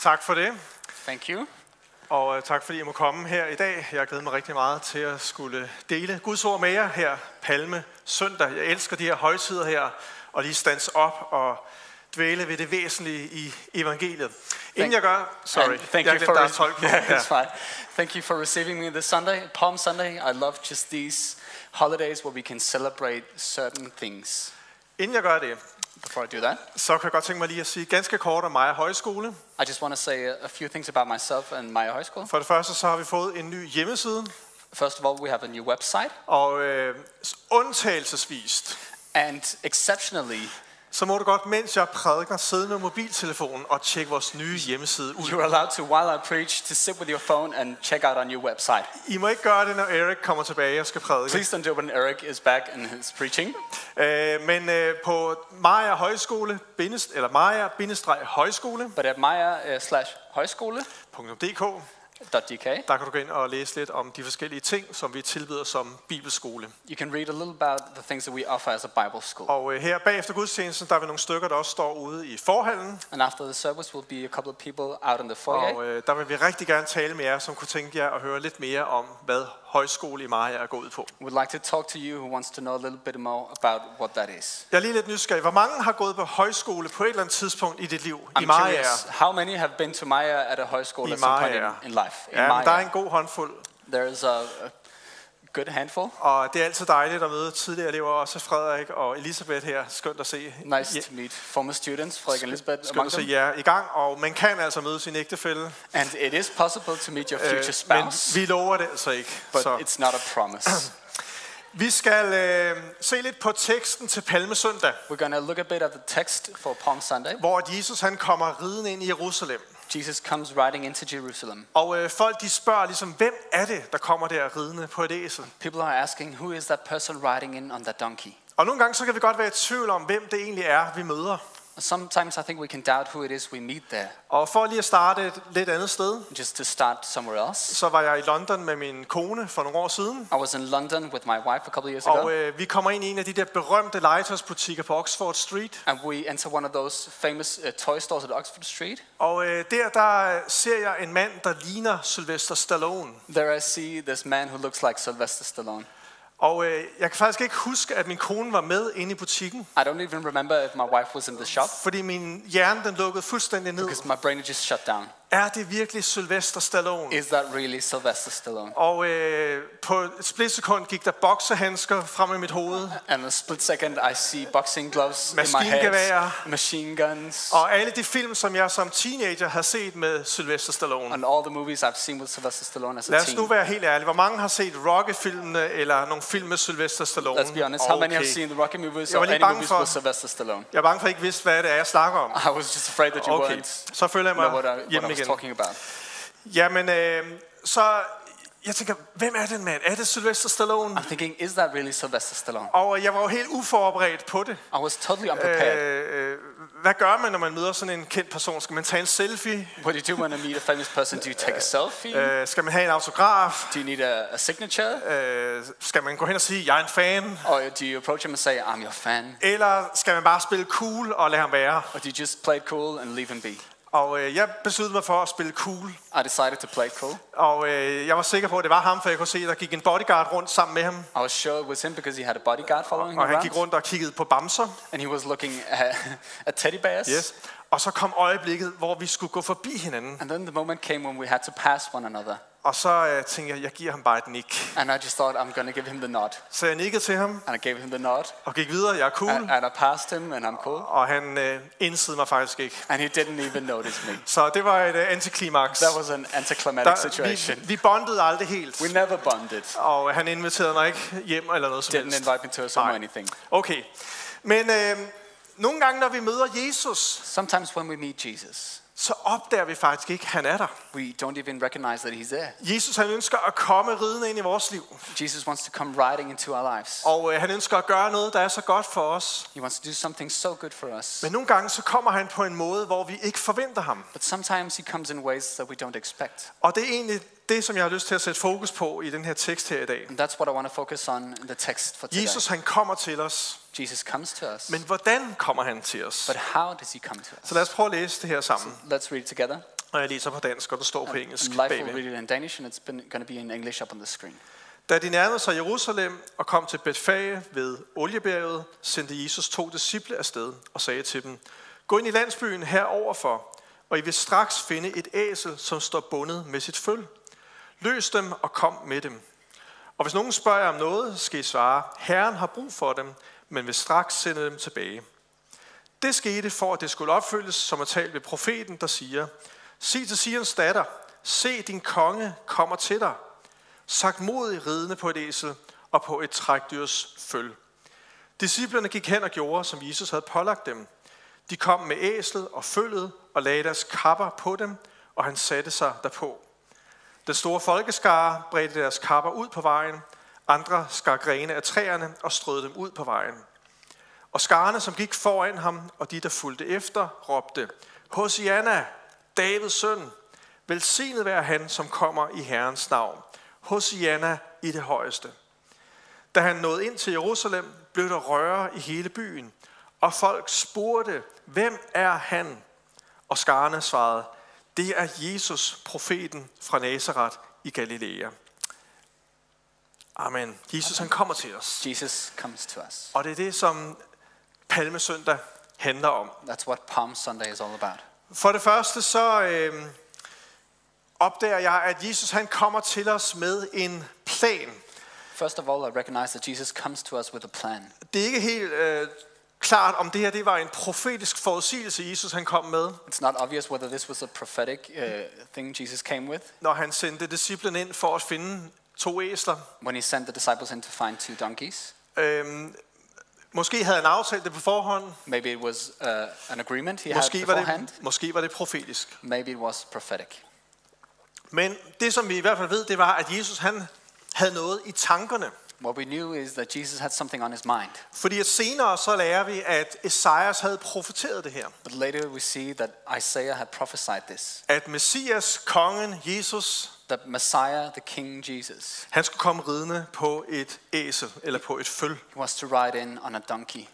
Tak for det, Thank you. og øh, tak fordi I må komme her i dag. Jeg har glædet mig rigtig meget til at skulle dele Guds ord med jer her Palme søndag. Jeg elsker de her højtider her, og lige stands op og dvæle ved det væsentlige i evangeliet. Inden Thank- jeg gør... Sorry, And thank jeg you for der er på. Yeah, fine. Thank you for receiving me this Sunday, Palm Sunday. I love just these holidays where we can celebrate certain things. Inden jeg gør det, Before I do that, så kan jeg godt tænke mig lige at sige ganske kort om mig og højskole. I just want to say a, few things about myself and high school. For det første så har vi fået en ny hjemmeside, First of all, we have a new website, og øh, undtagelsesvist, and exceptionally, så må du godt, mens jeg prædiker, sidde med mobiltelefonen og tjekke vores nye hjemmeside ud. you're allowed to, while I preach, to sit with your phone and check out our new website. I må ikke gøre det, når Erik kommer tilbage og skal prædike. Please don't do it when Eric is back and is preaching. Øh, men øh, på Maja Højskole, bindest, eller Maja-højskole.dk, But at Maya uh, slash højskole.dk, der kan du gå ind og læse lidt om de forskellige ting, som vi tilbyder som bibelskole. you can read a little about the things that we offer as a Bible school. Og øh, her bagefter gudstjenesten, der er vi nogle stykker, der også står ude i forhallen. And after the service, will be a couple of people out in the foyer. Og øh, der vil vi rigtig gerne tale med jer, som kunne tænke jer at høre lidt mere om, hvad højskole i Maja er gået ud på. We'd like to talk to you who wants to know a little bit more about what that is. Jeg er lige lidt nysgerrig. Hvor mange har gået på højskole på et eller andet tidspunkt i dit liv? I I'm Maja? curious, how many have been to Maya at a school I at some point in, in life? In Ja, der er en god håndfuld. There is a, a good handful. Og det er altid dejligt at møde tidligere elever, også Frederik og Elisabeth her. Skønt at se. Nice Ja, to meet former students, Frederik and Lisbeth, skønt at se jer i gang, og man kan altså møde sin ægtefælle. And it is possible to meet your Øh, future men spouse, vi lover det altså ikke. but Så. it's not a promise. Vi skal øh, se lidt på teksten til Palmesøndag, We're going to look a bit at the text for Palm Sunday. hvor Jesus han kommer ridende ind i Jerusalem. Jesus comes riding into Jerusalem. Og øh, folk de spørger ligesom, hvem er det, der kommer der ridende på et æsel? People are asking, who is that person riding in on that donkey? Og nogle gange så kan vi godt være i tvivl om, hvem det egentlig er, vi møder. Sometimes I think we can doubt who it is we meet there. Og for lige at starte et lidt andet sted, Just to start somewhere else. så var jeg i London med min kone for nogle år siden. I was in London with my wife a couple of years ago, Og øh, vi kommer ind i en af de der berømte legetøjsbutikker på Oxford Street. and we enter one of those famous uh, toy stores at Oxford Street. Og øh, der, der ser jeg en mand, der ligner Sylvester Stallone. There I see this man who looks like Sylvester Stallone. Og øh, jeg kan faktisk ikke huske, at min kone var med inde i butikken, I don't even remember if my wife was in the shop fordi min hjerne den lukkede fuldstændig ned. because my brain just shut down. Er det virkelig Sylvester Stallone? Is that really Sylvester Stallone? Og øh, på et splitsekund gik der boksehandsker frem i mit hoved. And a split second, I see boxing gloves in my head, machine guns, Og alle de film, som jeg som teenager har set med Sylvester Stallone. and all the movies I've seen with Sylvester Stallone as a Lad os nu teen. være helt ærlige. Hvor mange har set Rocky-filmene eller nogle film med Sylvester Stallone? Let's be honest, how many have seen the Rocky movies Jeg or var any movies for- with Sylvester Stallone? Jeg er bange for, at I ikke vidste, hvad det er, jeg snakker om. I was just afraid that you Okay, weren't så føler jeg mig hjemme was talking about. Jamen, øh, så jeg tænker, hvem er den mand? Er det Sylvester Stallone? I'm thinking, is that really Sylvester Stallone? Og jeg var jo helt uforberedt på det. I was totally unprepared. Øh, øh, hvad gør man, når man møder sådan en kendt person? Skal man tage en selfie? What do you do when you meet a famous person? Do you take a selfie? Øh, skal man have en autograf? Do you need a, a signature? Øh, skal man gå hen og sige, jeg er en fan? Or do you approach him and say, I'm your fan? Eller skal man bare spille cool og lade ham være? Or do you just play it cool and leave him be? Og øh, jeg besluttede mig for at spille cool. I decided to play cool. Og øh, jeg var sikker på, at det var ham, for jeg kunne se, at der gik en bodyguard rundt sammen med ham. I was sure it was him because he had a bodyguard following him Og han gik around. rundt og kiggede på bamser. And he was looking at, at teddy bears. Yes. Og så kom øjeblikket, hvor vi skulle gå forbi hinanden. And then the moment came when we had to pass one another. Og så øh, tænkte jeg, jeg giver ham bare et nik. And I just thought, I'm going to give him the nod. Så jeg nikkede til ham And I gave him the nod. og gik videre. Jeg er cool. And, and I passed him, and I'm cool. Og han øh, indsede mig faktisk ikke. And he didn't even notice me. Så det var et øh, antiklimaks. That was an anticlimactic Der, situation. vi, vi bondede aldrig helt. We never bonded. Og han inviterede mig ikke hjem eller noget som Didn't helst. invite me to a song or anything. Okay. Men øh, nogle gange, når vi møder Jesus, Sometimes when we meet Jesus, så opdager vi faktisk ikke, at han er der. we don't even recognize that he's there. Jesus han ønsker at komme ridende ind i vores liv. Jesus wants to come riding into our lives. Og øh, han ønsker at gøre noget, der er så godt for os. He wants to do something so good for us. Men nogle gange så kommer han på en måde, hvor vi ikke forventer ham. But sometimes he comes in ways that we don't expect. Og det er egentlig det, som jeg har lyst til at sætte fokus på i den her tekst her i dag. And that's what I want to focus on in the text for today. Jesus han kommer til os, Jesus comes to us. men hvordan kommer han til os? But how does he come to us? Så lad os prøve at læse det her sammen. Let's read it together. Og jeg læser på dansk, og der står på And, engelsk and Life will bagved. read it in Danish, and it's been going to be in English up on the screen. Da de nærmede sig Jerusalem og kom til Betfage ved Oliebjerget, sendte Jesus to disciple afsted og sagde til dem, Gå ind i landsbyen heroverfor, og I vil straks finde et æsel, som står bundet med sit føl. Løs dem og kom med dem. Og hvis nogen spørger jer om noget, skal I svare, Herren har brug for dem, men vil straks sende dem tilbage. Det skete for, at det skulle opfyldes, som er talt ved profeten, der siger, Sig til Sions datter, se din konge kommer til dig, sagt modig ridende på et æsel og på et trækdyrs føl. Disciplerne gik hen og gjorde, som Jesus havde pålagt dem. De kom med æslet og følget og lagde deres kapper på dem, og han satte sig derpå. Den store folkeskare bredte deres kapper ud på vejen, andre skar grene af træerne og strøede dem ud på vejen. Og skarne, som gik foran ham, og de, der fulgte efter, råbte, Hosianna, Davids søn, velsignet være han, som kommer i Herrens navn. Hosianna i det højeste. Da han nåede ind til Jerusalem, blev der røre i hele byen, og folk spurgte, hvem er han? Og skarne svarede, det er Jesus, profeten fra Nazareth i Galilea. Amen. Jesus han kommer til os. Jesus comes to us. Og det er det, som Palmesøndag handler om. That's what Palm Sunday is all about. For det første så øh, opdager jeg, at Jesus han kommer til os med en plan. First of all, I recognize that Jesus comes to us with a plan. Det er ikke helt øh, klart, om det her det var en profetisk forudsigelse, Jesus han kom med, It's not obvious whether this was a prophetic uh, thing Jesus came with når han sendte disciplen ind for at finde to æsler. when he sent the disciples in to find two donkeys. Øhm, måske havde han aftalt det på forhånd. Maybe it was uh, an agreement he had Måske var, beforehand. det, måske var det profetisk. Maybe it was prophetic. Men det, som vi i hvert fald ved, det var, at Jesus han havde noget i tankerne. What we knew is that Jesus had something on his mind. Fordi at senere så lærer vi, at Esajas havde profeteret det her. But later we see that Isaiah had prophesied this. At Messias, kongen, Jesus, That Messiah, the King Jesus, han skulle komme ridende på et æsel, eller på et føl. he was to ride in on a donkey.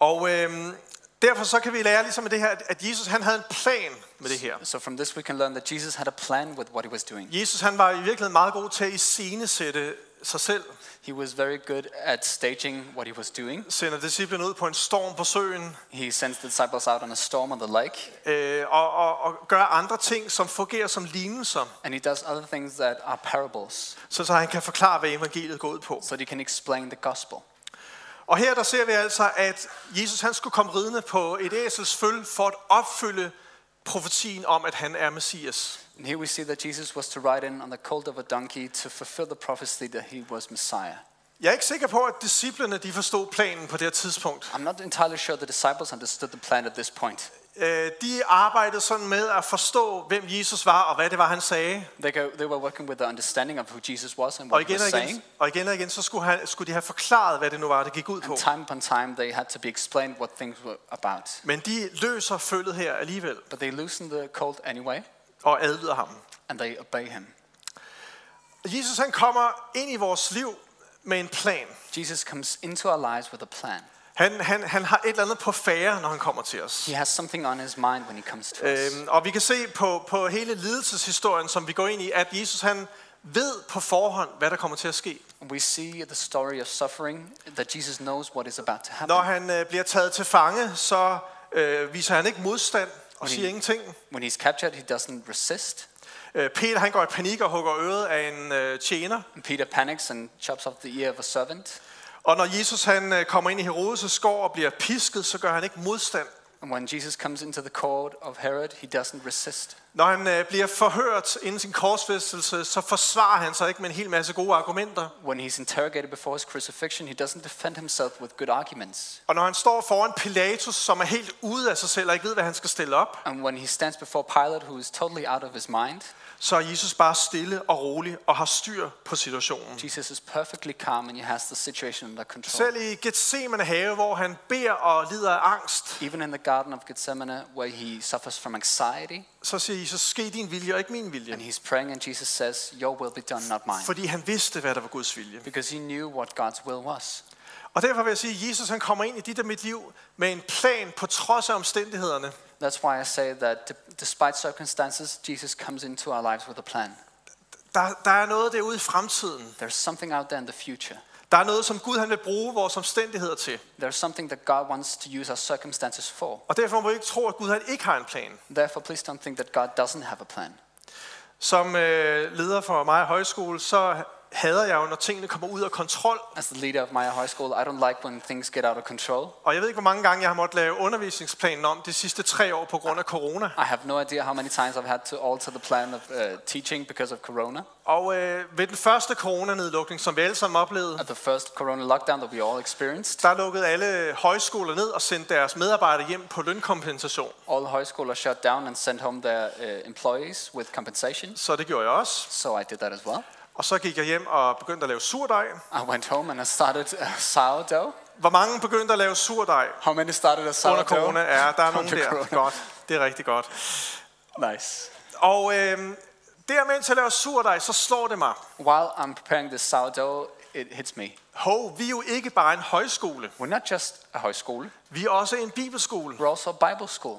Og øhm, derfor så kan vi lære ligesom med det her, at Jesus han havde en plan med det her. So from this we can learn that Jesus had a plan with what he was doing. Jesus han var i virkeligheden meget god til at iscenesætte sig selv. He was very good at staging what he was doing. Sender disciplen ud på en storm på søen, He sends the disciples out on a storm on the lake, øh, og, og, og gør andre ting, som fungerer som lignelser, and he does other things that are parables, så, så han kan forklare, hvad evangeliet går ud på. so he can explain the gospel. Og her der ser vi altså, at Jesus han skulle komme ridende på et æsels føl for at opfylde profetien om, at han er Messias. And here we see that Jesus was to ride in on the colt of a donkey to fulfill the prophecy that he was Messiah. Jeg er ikke sikker på, at disciplene de forstod planen på det her tidspunkt. I'm not entirely sure the disciples understood the plan at this point. Øh, De arbejdede sådan med at forstå, hvem Jesus var og hvad det var, han sagde. They, go, they were working with the understanding of who Jesus was and Og what he igen og was igen, saying. og igen, og igen så skulle, han, skulle de have forklaret, hvad det nu var, det gik ud på. And time upon time, they had to be explained what things were about. Men de løser følget her alligevel But they loosened the colt anyway, og adlyder ham. and they obey him. Jesus han kommer ind i vores liv med en plan. Jesus comes into our lives with a plan. Han, han, han har et eller andet på færre, når han kommer til os. He has something on his mind when he comes to us. Øhm, og vi kan se på, på hele lidelseshistorien, som vi går ind i, at Jesus han ved på forhånd, hvad der kommer til at ske. We see the story of suffering, that Jesus knows what is about to happen. Når han øh, bliver taget til fange, så øh, viser han ikke modstand og siger ingenting. When he's captured, he doesn't resist. Øh, Peter han går i panik og hugger øret af en øh, tjener. And Peter panics and chops off the ear of a servant. Og når Jesus han øh, kommer ind i Herodes' gård og bliver pisket, så gør han ikke modstand. And when Jesus comes into the court of Herod, he doesn't resist. Når han øh, bliver forhørt inden sin korsfæstelse, så forsvarer han sig ikke med en hel masse gode argumenter. When he's interrogated before his crucifixion, he doesn't defend himself with good arguments. Og når han står foran Pilatus, som er helt ude af sig selv og ikke ved, hvad han skal stille op, And when he stands before Pilate, who is totally out of his mind, så er Jesus bare stille og rolig og har styr på situationen. Jesus is perfectly calm and he has the situation under control. Selv i Gethsemane have, hvor han beder og lider af angst, Even in the Garden of Gethsemane, where he suffers from anxiety, så siger Jesus, ske din vilje og ikke min vilje. and he's praying, and Jesus says, Your will be done, not mine. Fordi han vidste, hvad der var Guds vilje. Because he knew what God's will was. Og derfor vil jeg sige, at Jesus han kommer ind i dit og mit liv med en plan på trods af omstændighederne. That's why I say that despite circumstances, Jesus comes into our lives with a plan. Der, der er noget derude i fremtiden. There's something out there in the future. Der er noget, som Gud han vil bruge vores omstændigheder til. There's something that God wants to use our circumstances for. Og derfor må vi ikke tro, at Gud han ikke har en plan. Therefore, please don't think that God doesn't have a plan. Som øh, leder for mig og højskole, så hader jeg jo, når tingene kommer ud af kontrol. As the leader of my high school, I don't like when things get out of control. Og jeg ved ikke, hvor mange gange jeg har måttet lave undervisningsplanen om de sidste tre år på grund af corona. I have no idea how many times I've had to alter the plan of uh, teaching because of Corona. Og øh, ved den første coronanedlukning, som vi alle sammen oplevede, At the first Corona lockdown that we all experienced, der lukkede alle højskoler ned og sendte deres medarbejdere hjem på lønkompensation. all are shut down and sent home their uh, employees with compensation. Så det gjorde jeg også. So I did that as well. Og så gik jeg hjem og begyndte at lave surdej. I went home and I started uh, sourdough. Hvor mange begyndte at lave surdej How many started a under sourdough? corona? Ja, der er nogen Under der. corona. Godt. Det er rigtig godt. Nice. Og øh, der mens jeg laver surdej, så slår det mig. While I'm preparing this sourdough, it hits me. Hov, vi er jo ikke bare en højskole. We're not just a high school, Vi er også en bibelskole. we're also a Bible school.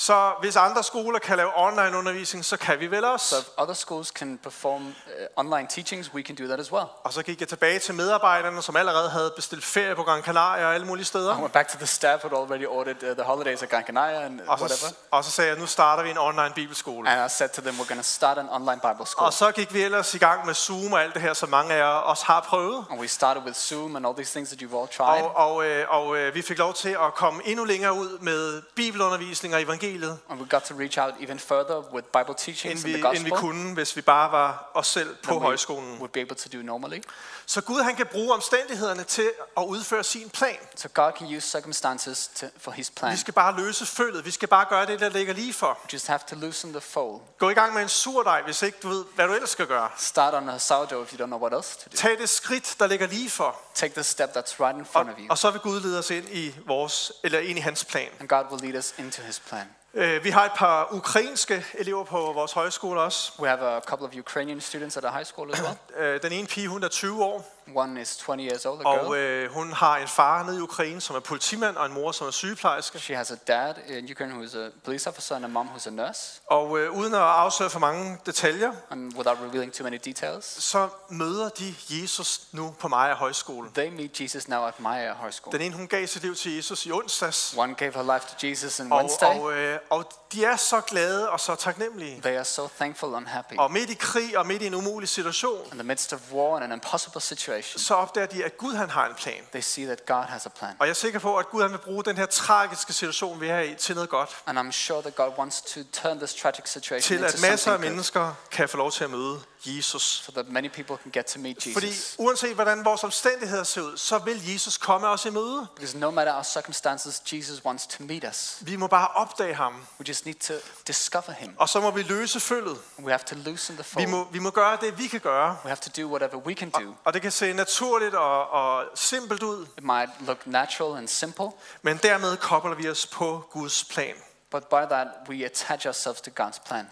Så hvis andre skoler kan lave online undervisning, så kan vi vel So også. if other schools can perform uh, online teachings, we can do that as well. Og så gik jeg tilbage til medarbejderne, som allerede havde bestilt ferie på Gran Canaria og alle mulige I steder. went back to the staff who already ordered uh, the holidays at Gran Canaria and Og whatever. så, og så sagde jeg, nu starter vi en online bibelskole. And I said to them, we're going to start an online Bible school. Og så gik vi ellers i gang med Zoom og alt det her, som mange af jer også har prøvet. And we started with Zoom and all these things that you've all tried. Og, og, øh, og øh, vi fik lov til at komme endnu længere ud med bibelundervisning og evangeliet, And we got to reach out even further with Bible end teachings vi, and the end vi gospel kunne, hvis vi bare var os selv på højskolen. would be able to do normally. Så Gud han kan bruge omstændighederne til at udføre sin plan. So God can use circumstances to, for his plan. Vi skal bare løse følget. Vi skal bare gøre det, der ligger lige for. Just have to loosen the fold. Gå i gang med en surdej, hvis ikke du ved, hvad du ellers skal gøre. Start on a sourdough if you don't know what else to do. Tag det skridt, der ligger lige for. Take the step that's right in Og, front of you. og så vil Gud lede os ind i, vores, eller ind i hans plan. And God will lead us into his plan. Øh, Vi har et par ukrainske elever på vores højskole også. We have a couple of Ukrainian students at our high school as well. Øh, Den ene pige, hun er 20 år, One is 20 years old, a og girl. øh, hun har en far nede i Ukraine, som er politimand, og en mor, som er sygeplejerske. She has a dad in Ukraine who is a police officer and a mom who's a nurse. Og øh, uden at afsløre for mange detaljer, And without revealing too many details, så møder de Jesus nu på Maja Højskole. they meet Jesus now at High School. Den ene, hun gav sit liv til Jesus i onsdags, One gave her life to Jesus on og, Wednesday. og, øh, og de er så glade og så taknemmelige. They are so thankful and happy. Og midt i krig og midt i en umulig situation, In the midst of war and an impossible situation, så opdager de, at Gud han har en plan. they see that God has a plan. Og jeg er sikker på, at Gud han vil bruge den her tragiske situation, vi er i, til noget godt. And I'm sure that God wants to turn this tragic situation Til into at masser af mennesker kan få lov til at møde Jesus. so that many people can get to meet Fordi Jesus. uanset hvordan vores omstændigheder ser ud, så vil Jesus komme os i møde. Because no matter our circumstances, Jesus wants to meet us. Vi må bare opdage ham, We just need to discover him. og så må vi løse følget. We have to loosen the Vi fold. må, vi må gøre det, vi kan gøre. We have to do whatever we can do. Og det kan se naturligt og, og simpelt ud, It might look natural and simple, men dermed kobler vi os på Guds plan. but by that we attach ourselves to God's plan.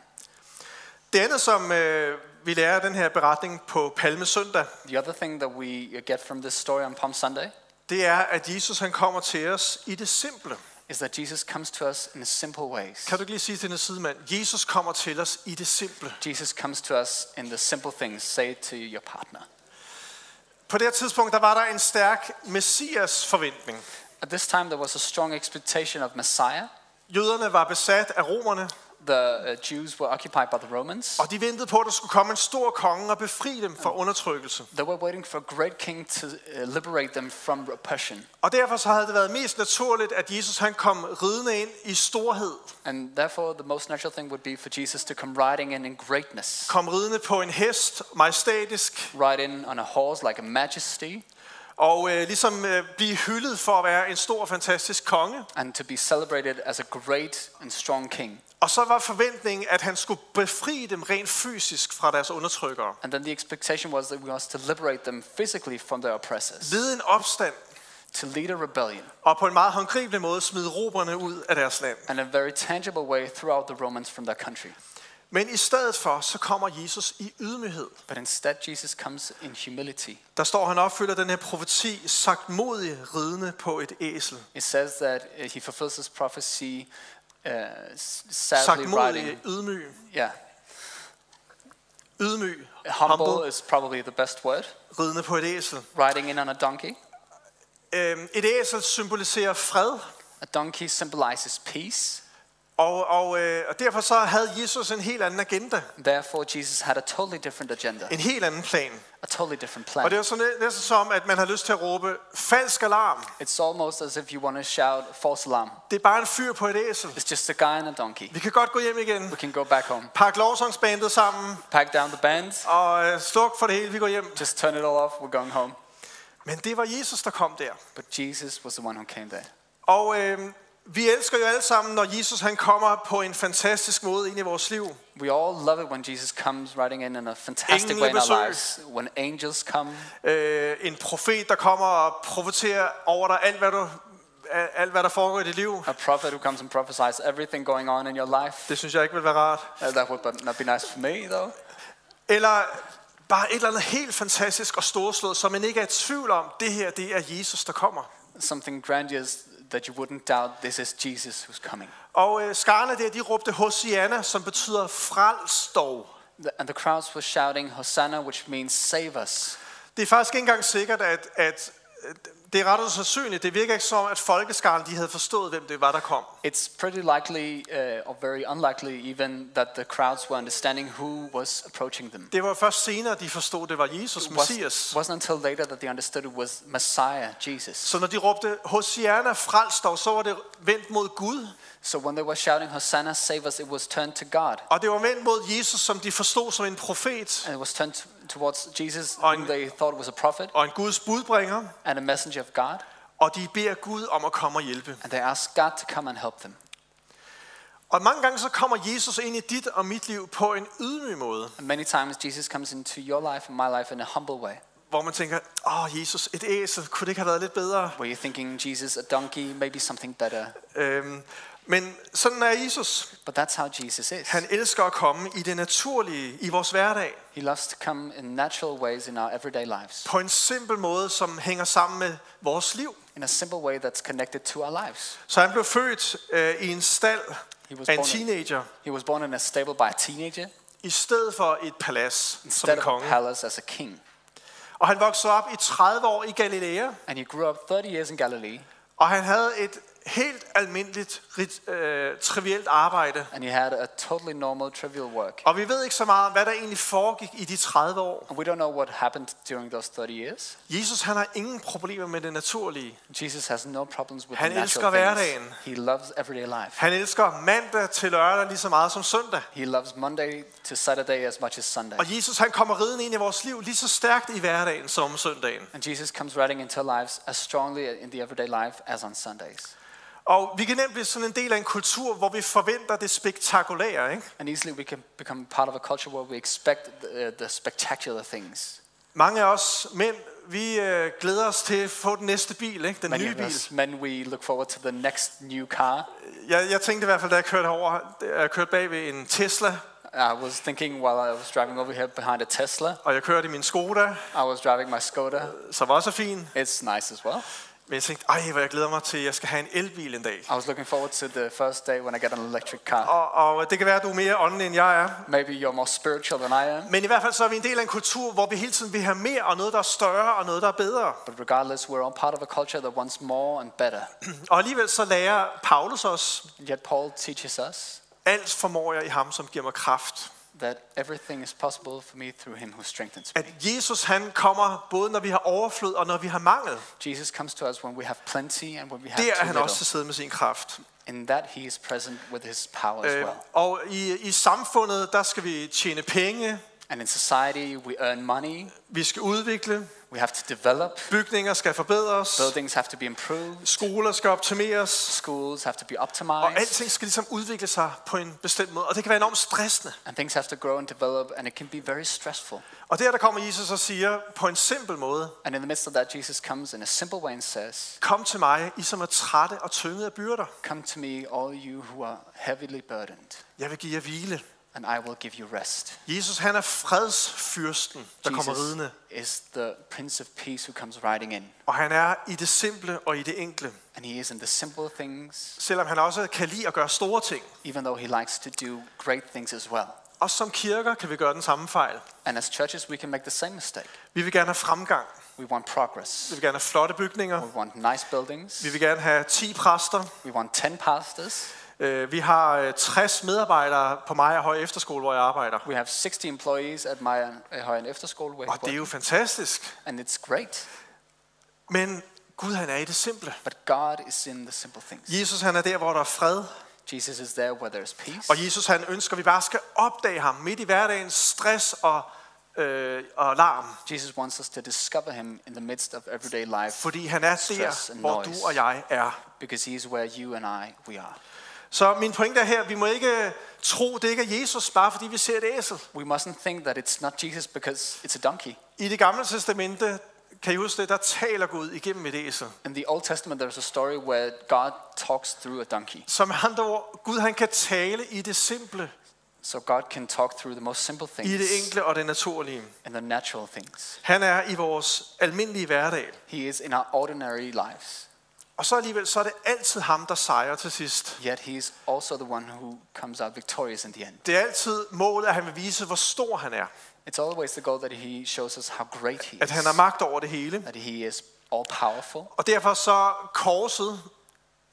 Det andet, som øh, vi lærer den her beretning på Palme Søndag, The other thing that we get from this story on Palm Sunday det er, at Jesus han kommer til os i det simple. is that Jesus comes to us in simple ways. Kan du lige sige til din sidemand, Jesus kommer til os i det simple. Jesus comes to us in the simple things. Say it to your partner. På det tidspunkt, der var der en stærk messias forventning. At this time, there was a strong expectation of Messiah. Jøderne var besat af romerne, The uh, Jews were occupied by the Romans. og de ventede på, at der skulle komme en stor konge og befri dem fra undertrykkelse. They were waiting for a great king to uh, liberate them from oppression. Og derfor så havde det været mest naturligt, at Jesus han kom ridende ind i storhed. And therefore, the most natural thing would be for Jesus to come riding in in greatness. Kom ridende på en hest, majestætisk, Ride in on a horse like a majesty og øh, ligesom øh, blive hyldet for at være en stor, fantastisk konge. and to be celebrated as a great and strong king. Og så var forventningen, at han skulle befri dem rent fysisk fra deres undertrykkere. And then the expectation was that we was to liberate them physically from their oppressors, Lede en opstand, to lead a rebellion, og på en meget håndgribelig måde smide romerne ud af deres land. and a very tangible way throughout the Romans from their country. Men i stedet for, så kommer Jesus i ydmyghed. But instead, Jesus comes in humility. Der står, han opfylder den her profeti, sagt modig ridende på et æsel. It says that he fulfills his prophecy uh, sadly riding. ydmyg. Yeah, Ydmyg. humble, Humble. is probably the best word. Ridende på et æsel. Riding in on a donkey. Øhm, et æsel symboliserer fred. A donkey symbolizes peace. Og, og, øh, og derfor så havde Jesus en helt anden agenda. Therefore, Jesus had a totally different agenda, En helt anden plan. a totally different Og plan. det er sådan næsten som, at man har lyst til at råbe, falsk alarm. It's almost as if you want to shout false alarm. Det er bare en fyr på et æsel. It's just a guy and a donkey. Vi kan godt gå hjem igen. We can go back home. Pak lovsangsbandet sammen Pack down the band. og øh, sluk for det hele. Vi går hjem. Just turn it all off. We're going home. Men det var Jesus, der kom der. But Jesus was the one who came there. Og øh, vi elsker jo alle sammen, når Jesus han kommer på en fantastisk måde ind i vores liv. We all love it when Jesus comes riding in in a fantastic way in our lives. When angels come, Øh, en profet, der kommer og profeterer over dig alt, hvad du alt, hvad der foregår i dit liv. a prophet who comes and prophesies everything going on in your life. Det synes jeg ikke vil være rart. Uh, that would not be nice for me, though. Eller bare et eller andet helt fantastisk og storslået, så man ikke er i tvivl om, det her det er Jesus, der kommer. Something grandiose that you wouldn't doubt this is Jesus who's coming. Og øh, skarne der, de råbte Hosianna, som betyder frels dog. The, and the crowds were shouting, Hosanna, which means save us. Det er faktisk ikke engang sikkert, at, at at det er ret usandsynligt. Det virker ikke som, at folkeskaren de havde forstået, hvem det var, der kom. It's pretty likely, uh, or very unlikely even, that the crowds were understanding who was approaching them. Det var først senere, de forstod, det var Jesus, was, Messias. wasn't until later that they understood it was Messiah, Jesus. Så når de råbte, Hosianna, frels dog, så var det vendt mod Gud. So when they were shouting, Hosanna, save us, it was turned to God. Og det var vendt mod Jesus, som de forstod som en profet And it was turned to, towards Jesus, whom they thought was a prophet og en Guds budbringer. and a messenger of God. Og de beder Gud om at komme og hjælpe. And they asked God to come and help them. Og mange gange så kommer Jesus ind i dit og mit liv på en ydmyg måde. And many times Jesus comes into your life and my life in a humble way, Hvor man tænker, åh oh, Jesus, et æsel, kunne det ikke have været lidt bedre? where you're thinking, Jesus, a donkey, maybe something better. Øhm, men sådan er Jesus. But that's how Jesus is. Han elsker at komme i det naturlige, i vores hverdag. He loves to come in natural ways in our everyday lives, På en simpel måde, som hænger sammen med vores liv. in a simple way that's connected to our lives. Så han blev født øh, i en stald He was, af en born in, teenager, he was born in a stable by a teenager i stedet for et palads som en of a konge. palace as a king. Og han voksede op i 30 år i Galilea, And he grew up 30 years in Galilee, og han havde et helt almindeligt, øh, trivielt arbejde. and he had a totally normal, trivial work. Og vi ved ikke så meget om, hvad der egentlig foregik i de 30 år. And we don't know what happened during those 30 years. Jesus han har ingen problemer med det naturlige. Jesus has no problems with Han the elsker natural things. hverdagen. He loves everyday life. Han elsker mandag til lørdag lige så meget som søndag. He loves Monday to Saturday as much as Sunday. Og Jesus han kommer ridende ind i vores liv lige så stærkt i hverdagen som om søndagen. And Jesus comes riding into our lives as strongly in the everyday life as on Sundays. Og vi kan nemt blive sådan en del af en kultur, hvor vi forventer det spektakulære. Ikke? And easily we can become part of a culture where we expect the, the spectacular things. Mange af os mænd, vi øh, glæder os til at få den næste bil, ikke? den Many nye bil. us men, we look forward to the next new car. Jeg, jeg tænkte i hvert fald, da jeg kørte over, jeg kørte bag ved en Tesla, I was thinking while I was driving over here behind a Tesla, og jeg kørte i min Skoda, I was driving my Skoda. som også er fin. It's nice as well. Men jeg tænkte, ej, hvor jeg glæder mig til, at jeg skal have en elbil en dag. I was looking forward to the first day when I get an electric car. Og, og det kan være, at du er mere åndelig, end jeg er. Maybe you're more spiritual than I am, Men i hvert fald så er vi en del af en kultur, hvor vi hele tiden vil have mere, og noget, der er større, og noget, der er bedre. but regardless, we're all part of a culture that wants more and better. Og alligevel så lærer Paulus os, Yet Paul teaches us alt formår jeg i ham, som giver mig kraft. That everything is possible for me through him who strengthens me. At Jesus han kommer, både når vi har overflod, og når vi har mangel. Jesus comes to us when we have plenty and when we have Der er too han også little. til stede med sin kraft. In that he is present with his power as Øh, well. og i, i samfundet, der skal vi tjene penge, And in society, we earn money, vi skal udvikle, we have to develop, bygninger skal forbedres, buildings have to be improved, skoler skal optimeres, schools have to be og optimized, alting skal ligesom udvikle sig på en bestemt måde. Og det kan være enormt stressende. and things have to grow and develop, and it can be very stressful. Og der, der kommer Jesus og siger på en simpel måde, And in the midst of that, Jesus comes in a simple way and says, kom til mig, I som er trætte og tynget af byrder. Come to me, all you who are heavily burdened. Jeg vil give jer hvile. And I will give you rest. Jesus han er fredsfyrsten, der kommer Jesus ridende. is the Prince of Peace who comes riding in. Og han er i det simple og i det enkle. And he is in the simple things, Selvom han også kan lide at gøre store ting. even though he likes to do great things as well. Også som kirker kan vi gøre den samme fejl. And as churches, we can make the same mistake. Vi vil gerne have fremgang. We want progress. Vi vil gerne have flotte bygninger. We want nice buildings. Vi vil gerne have 10 præster. We want 10 pastors. Øh, Vi har øh, 60 medarbejdere på og Høje Efterskole, hvor jeg arbejder. We have 60 employees at uh, Højen Efterskole, where Og det er jo fantastisk. and it's great. Men Gud han er i det simple. But God is in the simple things. Jesus han er der, hvor der er fred. Jesus is there where there's peace. Og Jesus han ønsker, at vi bare skal opdage ham midt i hverdagens stress og, øh, og larm. Jesus wants us to discover him in the midst of everyday life Fordi han er der, hvor du og jeg er. because he is where you and I we are. Så min pointe er her, vi må ikke tro, det ikke er Jesus, bare fordi vi ser et æsel. We mustn't think that it's not Jesus because it's a donkey. I det gamle testamente, kan I huske det, der taler Gud igennem et æsel. In the Old Testament, there's a story where God talks through a donkey. Som andre ord, Gud han kan tale i det simple, So God can talk through the most simple i det things enkle og det naturlige. and the natural things. Han er i vores almindelige hverdag. He is in our ordinary lives. Og så alligevel, så er det altid ham, der sejrer til sidst. Yet he is also the one who comes out victorious in the end. Det er altid målet, at han vil vise, hvor stor han er. It's always the goal that he shows us how great he At han har is, magt over det hele. that he is all powerful. Og derfor så korset,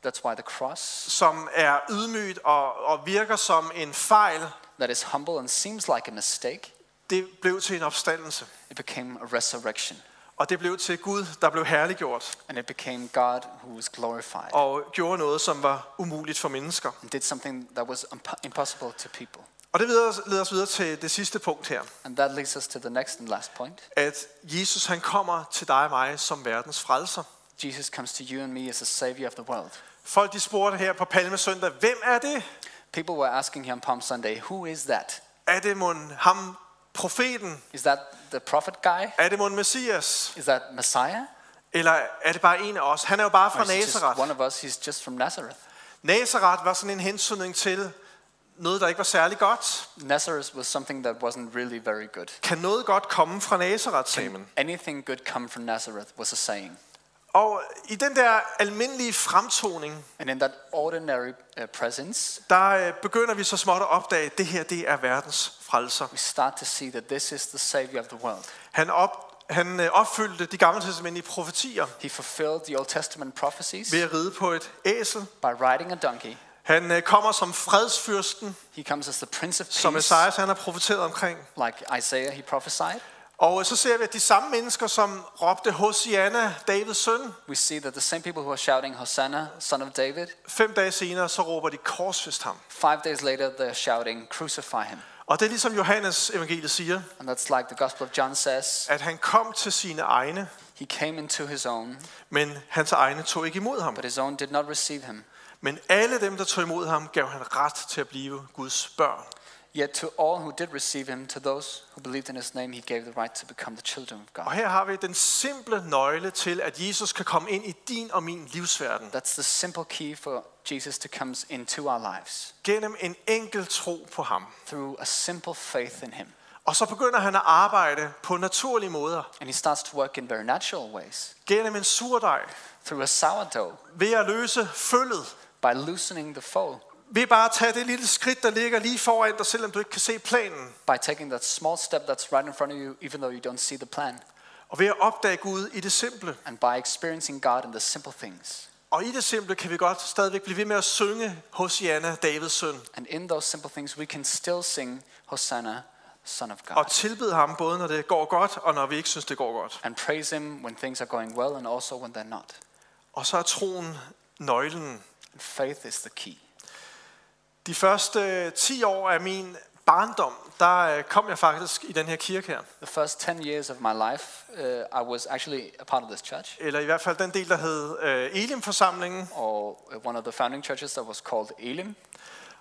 That's why the cross, som er ydmygt og, og virker som en fejl, that is humble and seems like a mistake, det blev til en opstandelse. it became a resurrection. Og det blev til Gud, der blev herliggjort And it became God who was glorified og gjorde noget, som var umuligt for mennesker. and did something that was impo- impossible to people. Og det leder, leder os videre til det sidste punkt her. And that leads us to the next and last point. At Jesus han kommer til dig og mig som verdens frelser. Jesus comes to you and me as a savior of the world. Folk de spurgte her på Palmesøndag, hvem er det? People were asking here on Palm Sunday, who is that? Er det mon ham profeten? Is that the prophet guy? Er det mon Messias? Is that Messiah? Eller er det bare en af os? Han er jo bare fra Nazareth. one of us? He's just from Nazareth. Nazareth var sådan en hensynning til noget, der ikke var særlig godt. Nazareth was something that wasn't really very good. Kan noget godt komme fra Nazareth, man. Anything good come from Nazareth was a saying. Og i den der almindelige fremtoning, And in that ordinary uh, presence, der øh, begynder vi så småt at opdage, at det her det er verdens frelser. we start to see that this is the savior of the world. Han, op, han øh, opfyldte de gamle testamentlige profetier He fulfilled the Old Testament prophecies ved at ride på et æsel. by riding a donkey. Han øh, kommer som fredsfyrsten, He comes as the Prince of som Peace, Esajas han har profeteret omkring. like Isaiah he prophesied. Og øh, så ser vi, at de samme mennesker, som råbte Hosianna, Davids søn, We see that the same people who are shouting, Hosanna, son of David, fem dage senere, så råber de korsfest ham. five days later they're shouting, Crucify him. Og det er ligesom Johannes evangeliet siger, And that's like the Gospel of John says, at han kom til sine egne, He came into his own, men hans egne tog ikke imod ham. but his own did not receive him. Men alle dem, der tog imod ham, gav han ret til at blive Guds børn. Yet to all who did receive him, to those who believed in his name, he gave the right to become the children of Og God. her har vi den simple nøgle til, at Jesus kan komme ind i din og min livsverden. That's the simple key for Jesus to come into our lives Gennem en enkel tro på ham. through a simple faith in him. Og så begynder han at arbejde på naturlige måder. And he starts to work in very natural ways Gennem en surdej. through a sourdough, Ved at løse følget. by loosening the foe, Ved bare at tage det lille skridt, der ligger lige foran dig, selvom du ikke kan se planen. by taking that small step that's right in front of you, even though you don't see the plan, Og ved at opdage Gud i det simple. and by experiencing God in the simple things. Og i det simple kan vi godt stadigvæk blive ved med at synge Hosianna, Davids søn. And in those simple things, we can still sing Hosanna, Son of God. Og tilbede ham både når det går godt, og når vi ikke synes, det går godt. and praise him when things are going well and also when they're not. Og så er troen nøglen. And faith is the key. De første øh, 10 år af min barndom, der øh, kom jeg faktisk i den her kirke her. The first 10 years of my life, uh, I was actually a part of this church, Eller i hvert fald den del, der hed øh, Elim-forsamlingen. or uh, one of the founding churches that was called Elim.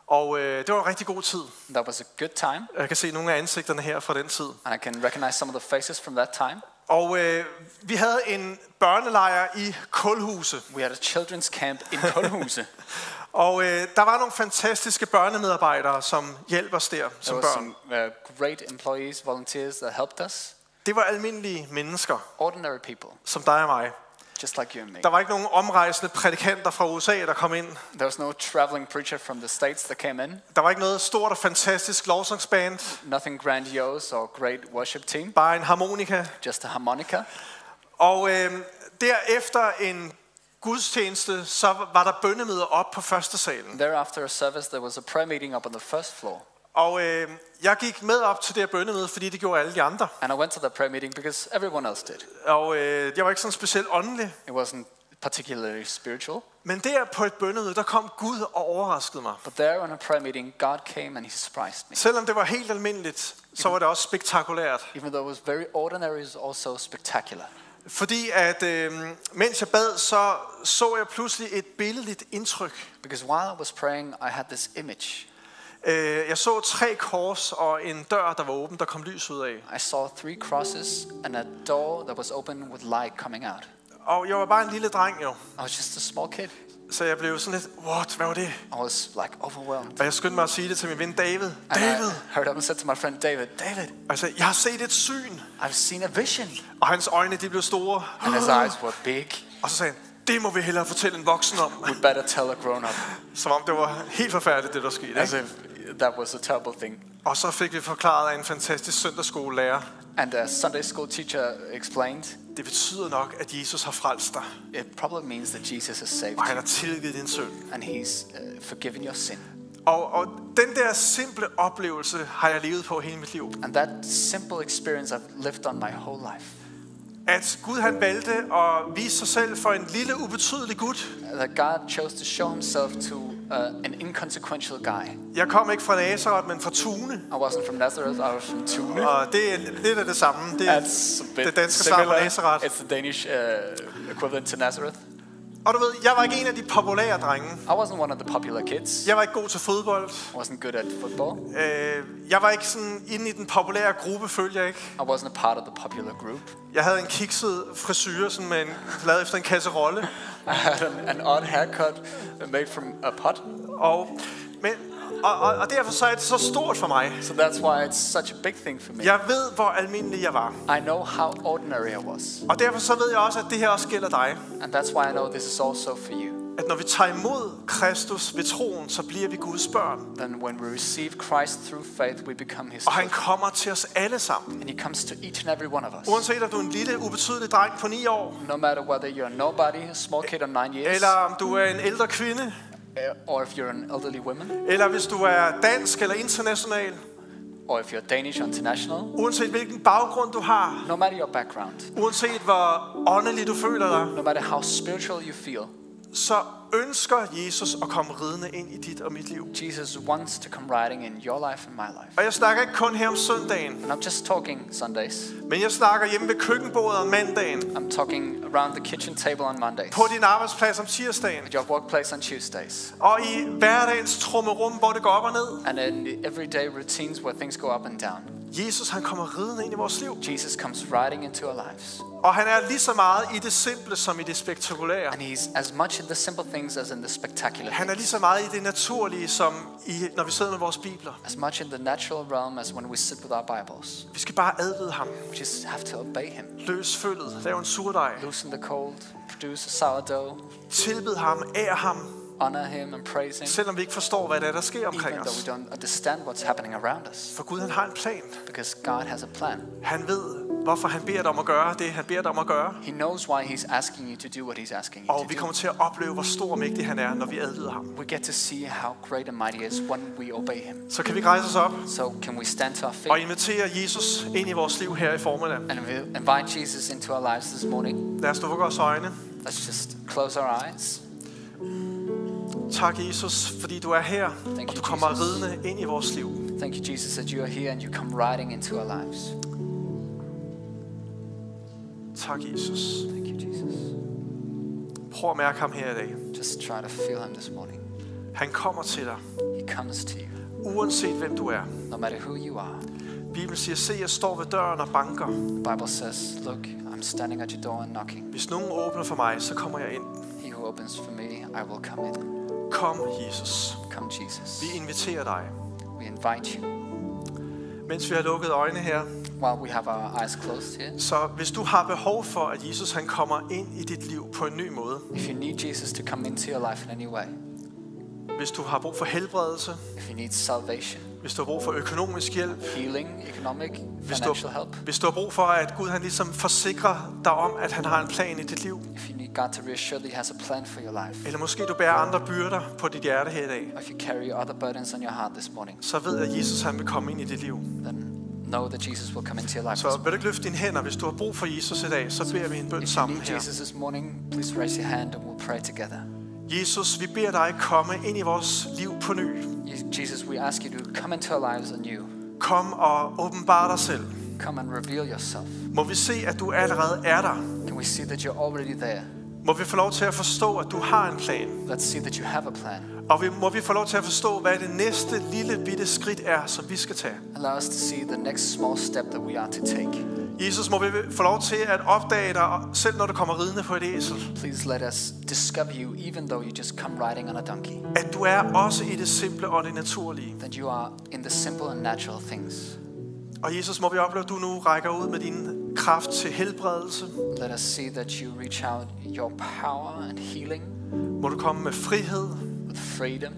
Og øh, det var en rigtig god tid. That was a good time, Jeg kan se nogle af ansigterne her fra den tid. and I can recognize some of the faces from that time. Og øh, vi havde en børnelejr i Kulhuse. We had a children's camp in Kulhuse, Og øh, der var nogle fantastiske børnemedarbejdere, som hjalp os der There som was børn. some uh, great employees, volunteers that helped us. Det var almindelige mennesker, Ordinary people, som dig og mig. Just like you and me. Der var ikke nogen omrejsende prædikanter fra USA, der kom ind. There was no traveling preacher from the States that came in. Der var ikke noget stort og fantastisk lovsangsband. Nothing grandiose or great worship team, Bare en harmonika. just a harmonica. Og øh, derefter en gudstjeneste, så var der bønnemøder op på første salen. There after a service, there was a prayer meeting up on the first floor. Og øh, jeg gik med op til det her bønnemøde, fordi det gjorde alle de andre. And I went to the prayer meeting because everyone else did. Og øh, jeg var ikke sådan specielt åndelig. It wasn't particularly spiritual, Men der på et bønnemøde, der kom Gud og overraskede mig. but there on a prayer meeting, God came and He surprised me. Selvom det var helt almindeligt, så var det også spektakulært. Even though it was very ordinary, it was also spectacular. Fordi at øh, mens jeg bad, så så jeg pludselig et billedligt indtryk. Because while I was praying, I had this image. Øh, jeg så tre kors og en dør, der var åben, der kom lys ud af. I saw three crosses and a door that was open with light coming out. Og jeg var bare en lille dreng jo, I was just a small kid. så jeg blev sådan lidt, what, hvad var det? I was like overwhelmed. Og jeg skyndte mig at sige det til min ven David. And David, I heard and said to my friend David, David, altså, jeg har set et syn. I've seen a vision. Og hans øjne, de blev store. And his eyes were big. Og så sagde han, det må vi hellere fortælle en voksen om. We better tell a grown up. Som om det var helt forfærdeligt, det der skete. If that was a terrible thing. Og så fik vi forklaret af en fantastisk søndagsskolelærer. And a Sunday school teacher explained, Det betyder nok, at Jesus har frelst dig. it probably means that Jesus has saved Og han har tilgivet din synd. and he's uh, forgiven your sin. Og, og den der simple oplevelse har jeg levet på hele mit liv. And that simple experience I've lived on my whole life. At Gud han valgte at vise sig selv for en lille ubetydelig gut. That God chose to show himself to uh, an inconsequential guy. Jeg kom ikke fra Nazareth, men fra Tune. I wasn't from Nazareth, I was from Tune. Og det er lidt af det samme. Det er That's det danske svar på. Nazareth. It's the Danish uh, equivalent to Nazareth. Og du ved, jeg var ikke en af de populære drenge. I wasn't one of the popular kids. Jeg var ikke god til fodbold. I wasn't good at football. Øh, jeg var ikke sådan inde i den populære gruppe, følte jeg ikke. I wasn't a part of the popular group. Jeg havde en kikset frisyr, sådan med en, lavet efter en kasserolle. I had an, an odd haircut made from a pot. Og, men, og, og, og derfor så er det så stort for mig. So that's why it's such a big thing for me. Jeg ved, hvor almindelig jeg var. I know how ordinary I was. Og derfor så ved jeg også, at det her også gælder dig. And that's why I know this is also for you. At når vi tager imod Kristus ved troen, så bliver vi Guds børn. Then when we receive Christ through faith, we become his Og han kommer til os alle sammen. And he comes to each and every one of us. Uanset om du er en lille, ubetydelig dreng på 9 år, No matter whether you're nobody, a small kid of nine years, eller om du er en ældre kvinde, or if you're an elderly woman, eller hvis du er dansk eller international, or if you're Danish or international, uanset hvilken baggrund du har, no matter your background, uanset hvor åndelig du føler dig, no matter how spiritual you feel, så ønsker Jesus at komme ridende ind i dit og mit liv. Jesus wants to come riding in your life and my life. Og jeg snakker ikke kun her om søndagen, I'm just talking Sundays. men jeg snakker hjemme ved køkkenbordet om mandagen, I'm talking around the kitchen table on Mondays, på din arbejdsplads om tirsdagen, at your workplace on Tuesdays, og i hverdagens trummerum, hvor det går op og ned. and in the everyday routines where things go up and down. Jesus han kommer ridende ind i vores liv. Jesus comes riding into our lives. Og han er lige så meget i det simple som i det spektakulære. And he's as much in the simple things as in the spectacular Han er things. lige så meget i det naturlige som i, når vi sidder med vores bibler. As much in the natural realm as when we sit with our Bibles. Vi skal bare adlyde ham. We just have to obey him. Løs følget. Lav en surdej. Loosen the cold, produce a sourdough, Tilbed ham. Ær ham. honor him and praise him, Selvom vi ikke forstår, hvad det er, der sker omkring even though os. we don't understand what's happening around us. For Gud han har en plan. Because God has a plan. Han ved, hvorfor han beder dig om at gøre det, han beder dig om at gøre. He knows why he's asking you to do what he's asking you Og to vi do. kommer til at opleve, hvor stor og mægtig han er, når vi adlyder ham. We get to see how great and mighty he is when we obey him. Så kan vi rejse os op So can we stand to our og feet invitere Jesus ind i vores liv her i formiddag. and vi- invite Jesus into our lives this morning? Lad os lukke vores øjne. Let's just close our eyes. Tak, Jesus, fordi du er her, Thank og du kommer ridende ind i vores liv. Thank you, Jesus, that you are here and you come riding into our lives. Tak, Jesus. Thank you, Jesus. Prøv at mærke ham her i dag. Just try to feel him this morning. Han kommer til dig, He comes to you, uanset hvem du er. no matter who you are. Bibelen siger, se, jeg står ved døren og banker. The Bible says, Look, I'm standing at your door and knocking. Hvis nogen åbner for mig, så kommer jeg ind. He who opens for me, I will come in. Kom, Jesus. Come, Jesus. Vi inviterer dig. We invite you. Mens vi har lukket øjne her, While we have our eyes closed here, så hvis du har behov for, at Jesus han kommer ind i dit liv på en ny måde, if you need Jesus to come into your life in any way, hvis du har brug for helbredelse, if you need salvation, hvis du har brug for økonomisk hjælp, healing, economic, hvis du, help, hvis du har brug for, at Gud han ligesom forsikrer dig om, at han har en plan i dit liv, if you God to reassure that He has a plan for your life, eller måske du bærer andre byrder på dit hjerte her i dag, or if you carry other burdens on your heart this morning, så ved at Jesus han vil komme ind i dit liv. then know that Jesus will come into your life. Så vil du ikke løfte dine hænder, hvis du har brug for Jesus i dag, så beder vi en bøn sammen her. Jesus this morning, please raise your hand and we'll pray together. Jesus, vi beder dig komme ind i vores liv på ny. Jesus, we ask you to come into our lives anew. Kom og åbenbar dig selv. Come and reveal yourself. Må vi se, at du allerede er der. Can we see that you're already there? Må vi få lov til at forstå, at du har en plan. Let's see that you have a plan. Og vi, må vi få lov til at forstå, hvad det næste lille bitte skridt er, som vi skal tage. Allow us to see the next small step that we are to take. Jesus, må vi få lov til at opdage dig, selv når du kommer ridende på et æsel. Please let us discover you even though you just come riding on a donkey. At du er også i det simple og det naturlige. That you are in the simple and natural things. Og Jesus, må vi opleve, at du nu rækker ud med din kraft til helbredelse. Let us see that you reach out your power and healing Må du komme med frihed. with freedom.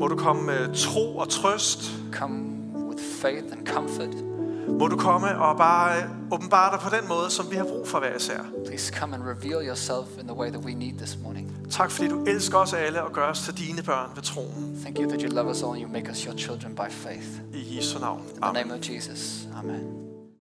Må du komme med tro og trøst. Come with faith and comfort. Må du komme og bare åbenbare dig på den måde, som vi har brug for hver især. Please come and reveal yourself in the way that we need this morning. Tak fordi du elsker os alle og gør os til dine børn ved troen. Thank you that you love us all and you make us your children by faith. I Jesu navn. In the Amen. name of Jesus. Amen.